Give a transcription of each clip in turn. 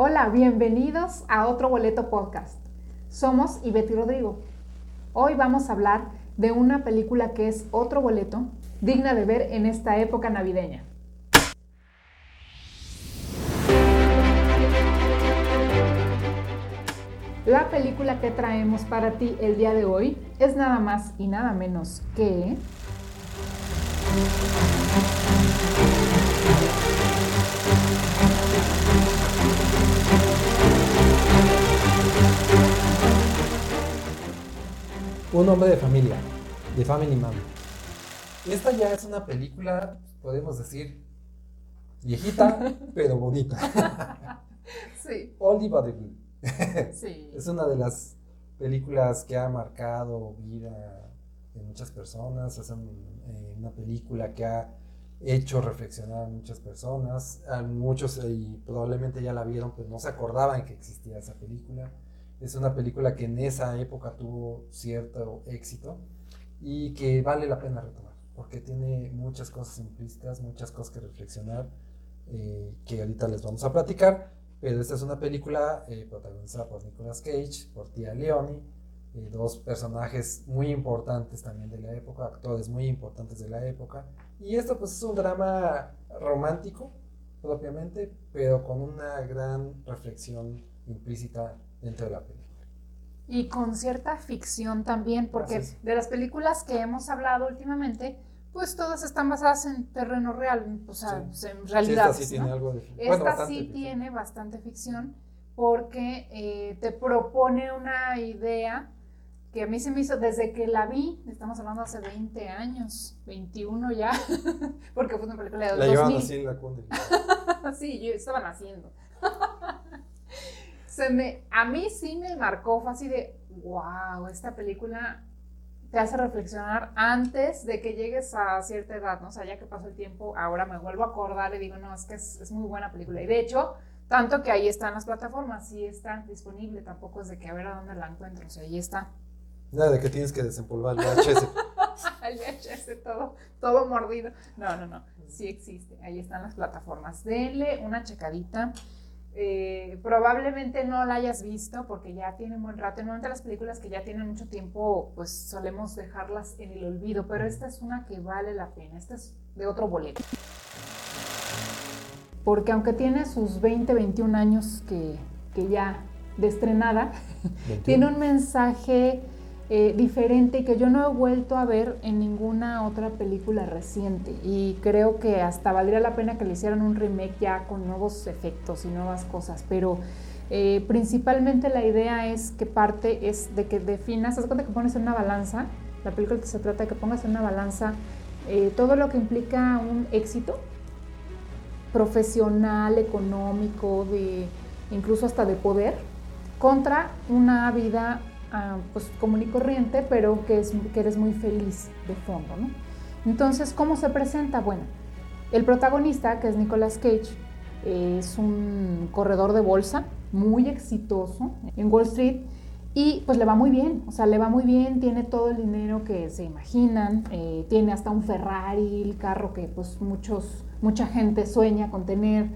Hola, bienvenidos a otro boleto podcast. Somos Ivette y Rodrigo. Hoy vamos a hablar de una película que es otro boleto digna de ver en esta época navideña. La película que traemos para ti el día de hoy es nada más y nada menos que... Un hombre de familia, de Family Man. Esta ya es una película, podemos decir, viejita, pero bonita. Sí. Oldie but Sí. Es una de las películas que ha marcado vida de muchas personas. Es eh, una película que ha hecho reflexionar a muchas personas. A muchos eh, y probablemente ya la vieron, pero no se acordaban que existía esa película. Es una película que en esa época tuvo cierto éxito y que vale la pena retomar, porque tiene muchas cosas implícitas, muchas cosas que reflexionar, eh, que ahorita les vamos a platicar. Pero esta es una película eh, protagonizada por Nicolas Cage, por Tia Leoni, eh, dos personajes muy importantes también de la época, actores muy importantes de la época. Y esto pues es un drama romántico propiamente, pero con una gran reflexión implícita dentro de la película. Y con cierta ficción también, porque de las películas que hemos hablado últimamente, pues todas están basadas en terreno real, o sea, Sí. en Sí, realidad. esta sí tiene algo de bueno, Esta bastante sí ficción. tiene bastante ficción porque eh, te propone una idea que a mí se me hizo desde que la vi, estamos hablando hace 20 años, 21 ya, porque fue una película de La llevaban 2000. así en la cunde. sí, yo estaba naciendo. Se me, a mí sí me marcó, fue así de, wow, esta película te hace reflexionar antes de que llegues a cierta edad, ¿no? O sea, ya que pasó el tiempo, ahora me vuelvo a acordar y digo, no, es que es, es muy buena película. Y de hecho, tanto que ahí están las plataformas, sí está disponible, tampoco es de que a ver a dónde la encuentro, o sea, ahí está. Nada de que tienes que desempolvar el VHS. El VHS todo, todo mordido. No, no, no. Sí existe. Ahí están las plataformas. Denle una checadita. Eh, probablemente no la hayas visto porque ya tiene un buen rato. Normalmente las películas que ya tienen mucho tiempo, pues solemos dejarlas en el olvido. Pero esta es una que vale la pena. Esta es de otro boleto. Porque aunque tiene sus 20, 21 años que, que ya de estrenada, tiene un mensaje eh, diferente que yo no he vuelto a ver en ninguna otra película reciente. Y creo que hasta valdría la pena que le hicieran un remake ya con nuevos efectos y nuevas cosas, pero eh, principalmente la idea es que parte es de que definas, haz cuenta que pones en una balanza, la película que se trata de que pongas en una balanza eh, todo lo que implica un éxito profesional, económico, de incluso hasta de poder, contra una vida ah, pues común y corriente, pero que, es, que eres muy feliz de fondo, ¿no? Entonces, ¿cómo se presenta? Bueno, el protagonista, que es Nicolas Cage, es un corredor de bolsa muy exitoso en Wall Street y pues le va muy bien, o sea, le va muy bien, tiene todo el dinero que se imaginan, eh, tiene hasta un Ferrari, el carro que pues muchos, mucha gente sueña con tener,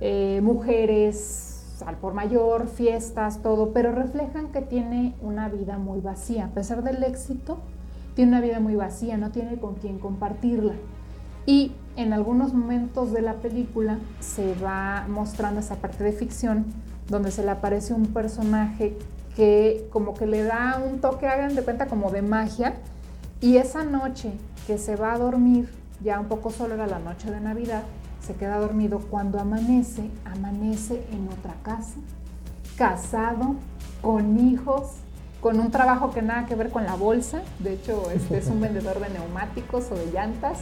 eh, mujeres al por mayor, fiestas, todo, pero reflejan que tiene una vida muy vacía, a pesar del éxito, tiene una vida muy vacía, no tiene con quién compartirla. Y en algunos momentos de la película se va mostrando esa parte de ficción donde se le aparece un personaje que como que le da un toque, hagan de cuenta, como de magia. Y esa noche que se va a dormir, ya un poco solo era la noche de Navidad, se queda dormido. Cuando amanece, amanece en otra casa, casado, con hijos, con un trabajo que nada que ver con la bolsa. De hecho, este es un vendedor de neumáticos o de llantas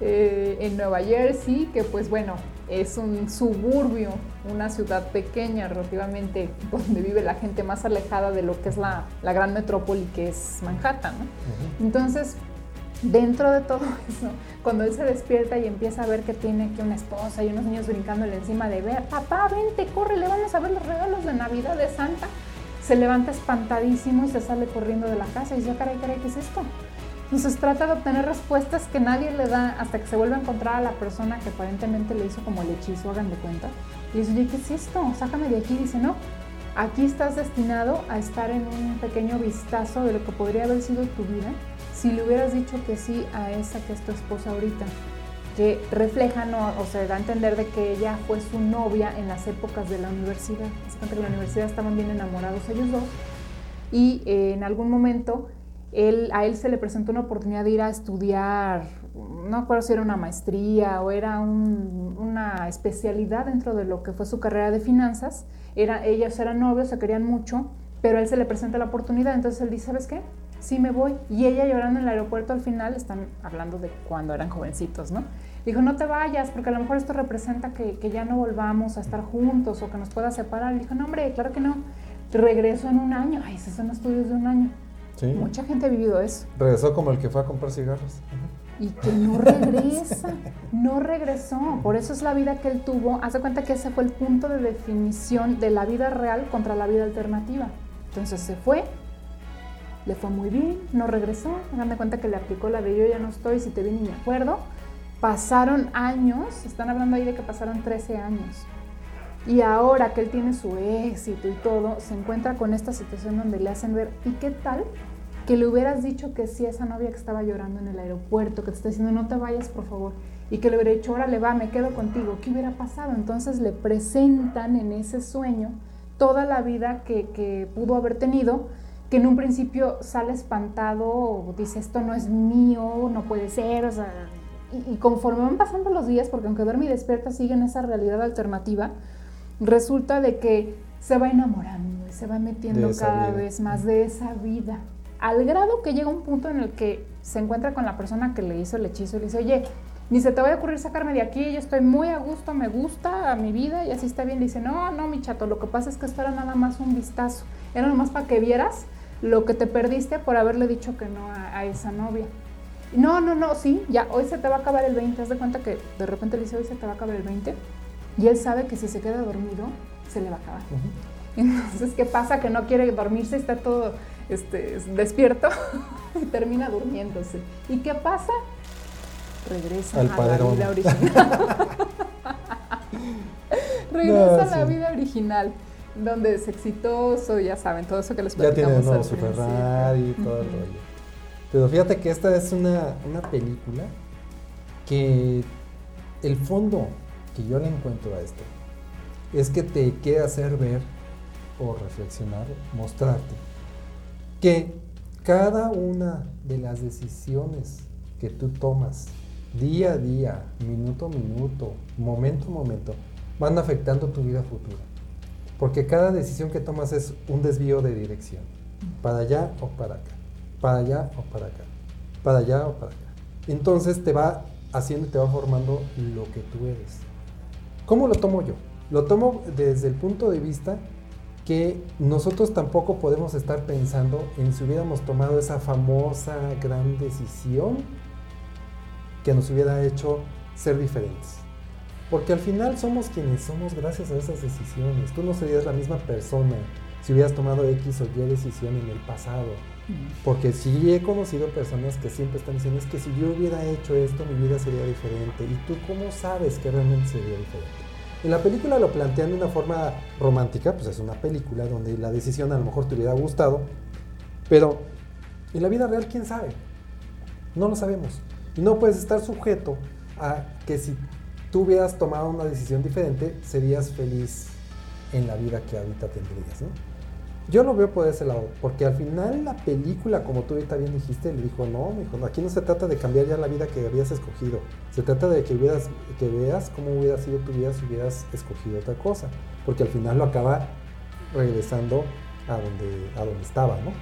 eh, en Nueva Jersey, que pues bueno, es un suburbio, una ciudad pequeña relativamente, donde vive la gente más alejada de lo que es la, la gran metrópoli que es Manhattan. Entonces, dentro de todo eso, cuando él se despierta y empieza a ver que tiene que una esposa y unos niños brincándole encima de ver, papá, vente, corre, le vamos a ver los regalos de Navidad de Santa, se levanta espantadísimo y se sale corriendo de la casa y dice, "Ah, caray, caray, ¿qué es esto? Entonces trata de obtener respuestas que nadie le da hasta que se vuelve a encontrar a la persona que aparentemente le hizo como el hechizo, hagan de cuenta. Y dice, oye, ¿qué es esto? Sácame de aquí. dice, no, aquí estás destinado a estar en un pequeño vistazo de lo que podría haber sido tu vida si le hubieras dicho que sí a esa que es tu esposa ahorita que refleja ¿no? o se da a entender de que ella fue su novia en las épocas de la universidad. Es que en la universidad estaban bien enamorados ellos dos y eh, en algún momento él, a él se le presentó una oportunidad de ir a estudiar, no acuerdo si era una maestría o era una especialidad dentro de lo que fue su carrera de finanzas. Era, ellos eran novios, se querían mucho, pero a él se le presenta la oportunidad, entonces él dice, ¿sabes qué? Sí me voy. Y ella llorando en el aeropuerto al final, están hablando de cuando eran jovencitos, ¿no? Dijo, no te vayas, porque a lo mejor esto representa que, que ya no volvamos a estar juntos o que nos pueda separar. Y dijo, no, hombre, claro que no. Regreso en un año. Ay, esos son estudios de un año. Sí. Mucha gente ha vivido eso. Regresó como el que fue a comprar cigarros. Y que no regresa, no regresó. Por eso es la vida que él tuvo. Hace cuenta que ese fue el punto de definición de la vida real contra la vida alternativa. Entonces se fue, le fue muy bien, no regresó. Hagan de cuenta que le aplicó la de yo ya no estoy, si te vi ni me acuerdo. Pasaron años, están hablando ahí de que pasaron 13 años. Y ahora que él tiene su éxito y todo, se encuentra con esta situación donde le hacen ver, ¿y qué tal que le hubieras dicho que sí a esa novia que estaba llorando en el aeropuerto, que te está diciendo, no te vayas, por favor? Y que le hubiera dicho, órale, va, me quedo contigo. ¿Qué hubiera pasado? Entonces le presentan en ese sueño toda la vida que, que pudo haber tenido, que en un principio sale espantado, dice, esto no es mío, no puede ser, o sea, y, conforme van pasando los días, porque aunque duerme y despierta sigue en esa realidad alternativa, resulta de que se va enamorando y se va metiendo cada vez más de esa vida, al grado que llega un punto en el que se encuentra con la persona que le hizo el hechizo y le dice, oye, ni se te vaya a ocurrir sacarme de aquí, yo estoy muy a gusto, me gusta a mi vida y así está bien. Le dice, no, no, mi chato, lo que pasa es que esto era nada más un vistazo, era nomás para que vieras lo que te perdiste por haberle dicho que no a esa novia. No, no, no, sí, ya hoy se te va a acabar el 20. Haz de cuenta que de repente le dice hoy se te va a acabar el 20 y él sabe que si se queda dormido se le va a acabar. Entonces, ¿qué pasa? Que no quiere dormirse, está todo este, despierto y termina durmiéndose. ¿Y qué pasa? Regresa a la vida original. Regresa a la vida original, donde es exitoso, ya saben, todo eso que les platicamos. Ya tiene su Ferrari y todo el rollo. Pero fíjate que esta es una, película que el fondo que yo le encuentro a esto es que te quiere hacer ver o reflexionar, mostrarte que cada una de las decisiones que tú tomas día a día, minuto a minuto, momento a momento, van afectando tu vida futura. Porque cada decisión que tomas es un desvío de dirección, para allá o para acá para allá o para acá, para allá o para acá. Entonces te va haciendo y te va formando lo que tú eres. ¿Cómo lo tomo yo? Lo tomo desde el punto de vista que nosotros tampoco podemos estar pensando en si hubiéramos tomado esa famosa gran decisión que nos hubiera hecho ser diferentes. Porque al final somos quienes somos gracias a esas decisiones. Tú no serías la misma persona si hubieras tomado X o Y decisión en el pasado. Porque sí he conocido personas que siempre están diciendo, es que si yo hubiera hecho esto, mi vida sería diferente. ¿Y tú cómo sabes que realmente sería diferente? En la película lo plantean de una forma romántica, pues es una película donde la decisión a lo mejor te hubiera gustado, pero en la vida real, ¿quién sabe? No lo sabemos. Y no puedes estar sujeto a que si tú hubieras tomado una decisión diferente, serías feliz en la vida que ahorita tendrías, ¿no? Yo lo veo por ese lado, porque al final la película, como tú ahorita bien dijiste, le dijo, no, hijo, aquí no se trata de cambiar ya la vida que habías escogido, se trata de que, hubieras, que veas cómo hubiera sido tu vida si hubieras escogido otra cosa, porque al final lo acaba regresando a donde, a donde estaba, ¿no?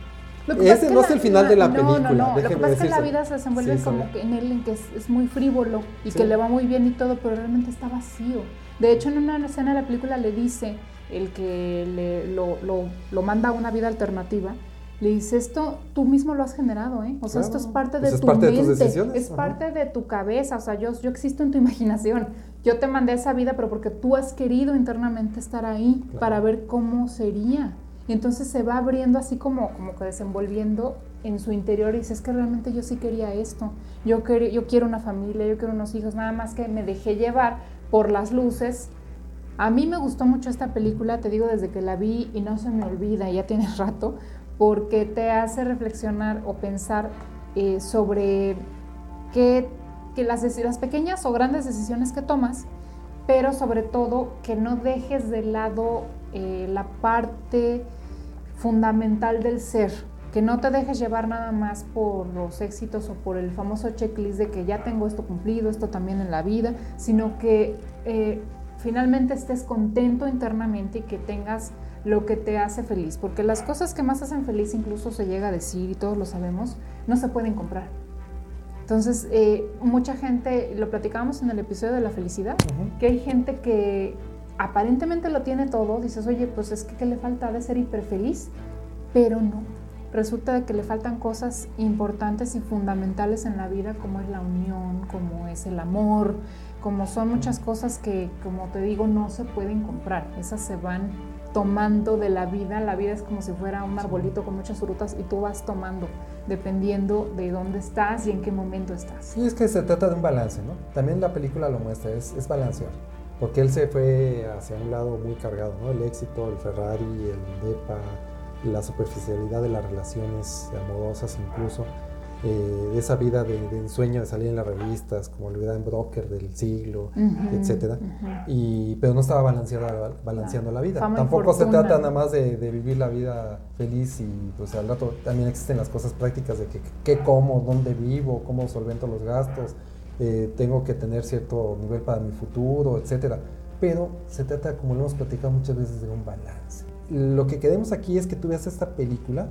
Ese no es el final de la película. No, no, no. Lo que pasa es que la vida se desenvuelve como que en él, en que es, muy frívolo y que le va muy bien y todo, pero realmente está vacío. De hecho, en una escena de la película le dice, el que le, lo, lo, manda a una vida alternativa, le dice, esto tú mismo lo has generado, ¿eh? O sea, esto es parte de tu mente, es parte de tu cabeza, o sea, yo, yo existo en tu imaginación. Yo te mandé esa vida, pero porque tú has querido internamente estar ahí para ver cómo sería. Y entonces se va abriendo así como, como que desenvolviendo en su interior y dice, es que realmente yo sí quería esto. Yo, yo quiero una familia, yo quiero unos hijos, nada más que me dejé llevar por las luces A mí me gustó mucho esta película, te digo desde que la vi y no se me olvida, ya tiene rato, porque te hace reflexionar o pensar eh, sobre que, que las, las pequeñas o grandes decisiones que tomas, pero sobre todo que no dejes de lado eh, la parte fundamental del ser, que no te dejes llevar nada más por los éxitos o por el famoso checklist de que ya tengo esto cumplido, esto también en la vida, sino que eh, finalmente estés contento internamente y que tengas lo que te hace feliz, porque las cosas que más hacen feliz, incluso se llega a decir y todos lo sabemos, no se pueden comprar. Entonces, eh, mucha gente, lo platicábamos en el episodio de la felicidad, que hay gente que aparentemente lo tiene todo, dices, oye, pues es que ¿qué le falta de ser hiperfeliz? Pero no. Resulta que le faltan cosas importantes y fundamentales en la vida, como es la unión, como es el amor, como son muchas cosas que, como te digo, no se pueden comprar. Esas se van tomando de la vida. La vida es como si fuera un arbolito con muchas frutas y tú vas tomando dependiendo de dónde estás y en qué momento estás. Sí, es que se trata de un balance, ¿no? También la película lo muestra, es, es balancear. Porque él se fue hacia un lado muy cargado, ¿no? El éxito, el Ferrari, el DEPA, la superficialidad de las relaciones amorosas incluso eh, esa vida de, ensueño de salir en las revistas, como el gran broker del siglo, etcétera. y, pero no estaba balanceando, balanceando la vida. Tampoco se trata nada más de, vivir la vida feliz y pues al rato también existen las cosas prácticas de que, qué como, dónde vivo, cómo solvento los gastos, eh, tengo que tener cierto nivel para mi futuro, etcétera. Pero se trata, como lo hemos platicado muchas veces, de un balance. Lo que queremos aquí es que tú veas esta película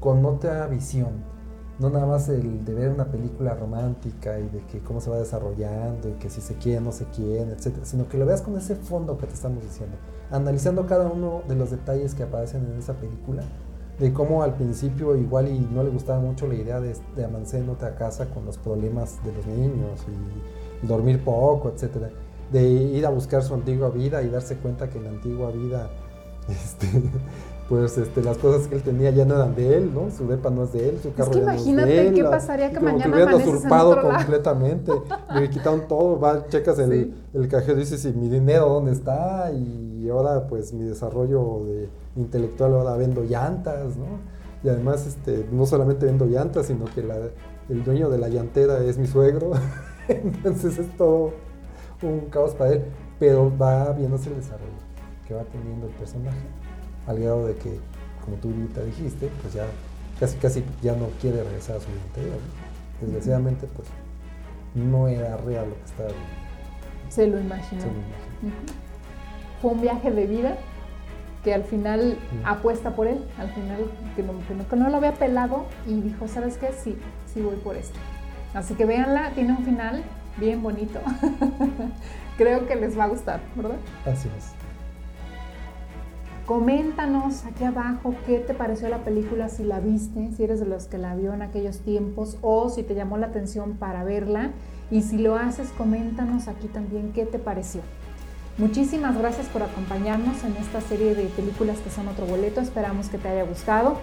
con otra visión no nada más el de ver una película romántica y de que cómo se va desarrollando y que si se quiere, no se quiere, etcétera, sino que lo veas con ese fondo que te estamos diciendo, analizando cada uno de los detalles que aparecen en esa película, de cómo al principio igual y no le gustaba mucho la idea de, de amancer en otra casa con los problemas de los niños y dormir poco, etcétera, de ir a buscar su antigua vida y darse cuenta que en la antigua vida este, pues este, las cosas que él tenía ya no eran de él, ¿no? Su depa no es de él, su carro es que ya imagínate no es de él. qué pasaría que mañana mañana hubieran usurpado completamente, le quitaron todo, va, checas el, el cajero y dices, ¿y mi dinero dónde está? Y ahora pues mi desarrollo de intelectual ahora vendo llantas, ¿no? Y además este, no solamente vendo llantas, sino que la, el dueño de la llantera es mi suegro, entonces es todo un caos para él, pero va viéndose el desarrollo que va teniendo el personaje al grado de que, como tú ahorita dijiste, pues ya casi casi ya no quiere regresar a su vida anterior. Desgraciadamente, pues no era real lo que estaba Se lo imaginó. Fue un viaje de vida que al final apuesta por él, al final que no, que no, lo había pelado y dijo, ¿sabes qué? Sí, sí voy por esto. Así que véanla, tiene un final bien bonito. Creo que les va a gustar, ¿verdad? Así es. Coméntanos aquí abajo qué te pareció la película, si la viste, si eres de los que la vio en aquellos tiempos o si te llamó la atención para verla. Y si lo haces, coméntanos aquí también qué te pareció. Muchísimas gracias por acompañarnos en esta serie de películas que son otro boleto. Esperamos que te haya gustado.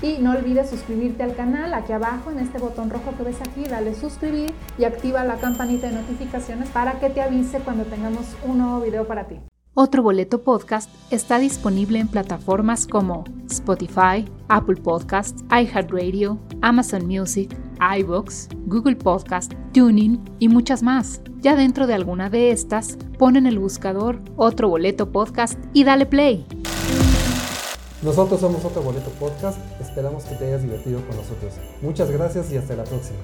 Y no olvides suscribirte al canal aquí abajo en este botón rojo que ves aquí, dale suscribir y activa la campanita de notificaciones para que te avise cuando tengamos un nuevo video para ti. Otro Boleto Podcast está disponible en plataformas como Spotify, Apple Podcasts, iHeartRadio, Amazon Music, iBox, Google Podcast, Tuning y muchas más. Ya dentro de alguna de estas, pon en el buscador Otro Boleto Podcast y dale play. Nosotros somos Otro Boleto Podcast, esperamos que te hayas divertido con nosotros. Muchas gracias y hasta la próxima.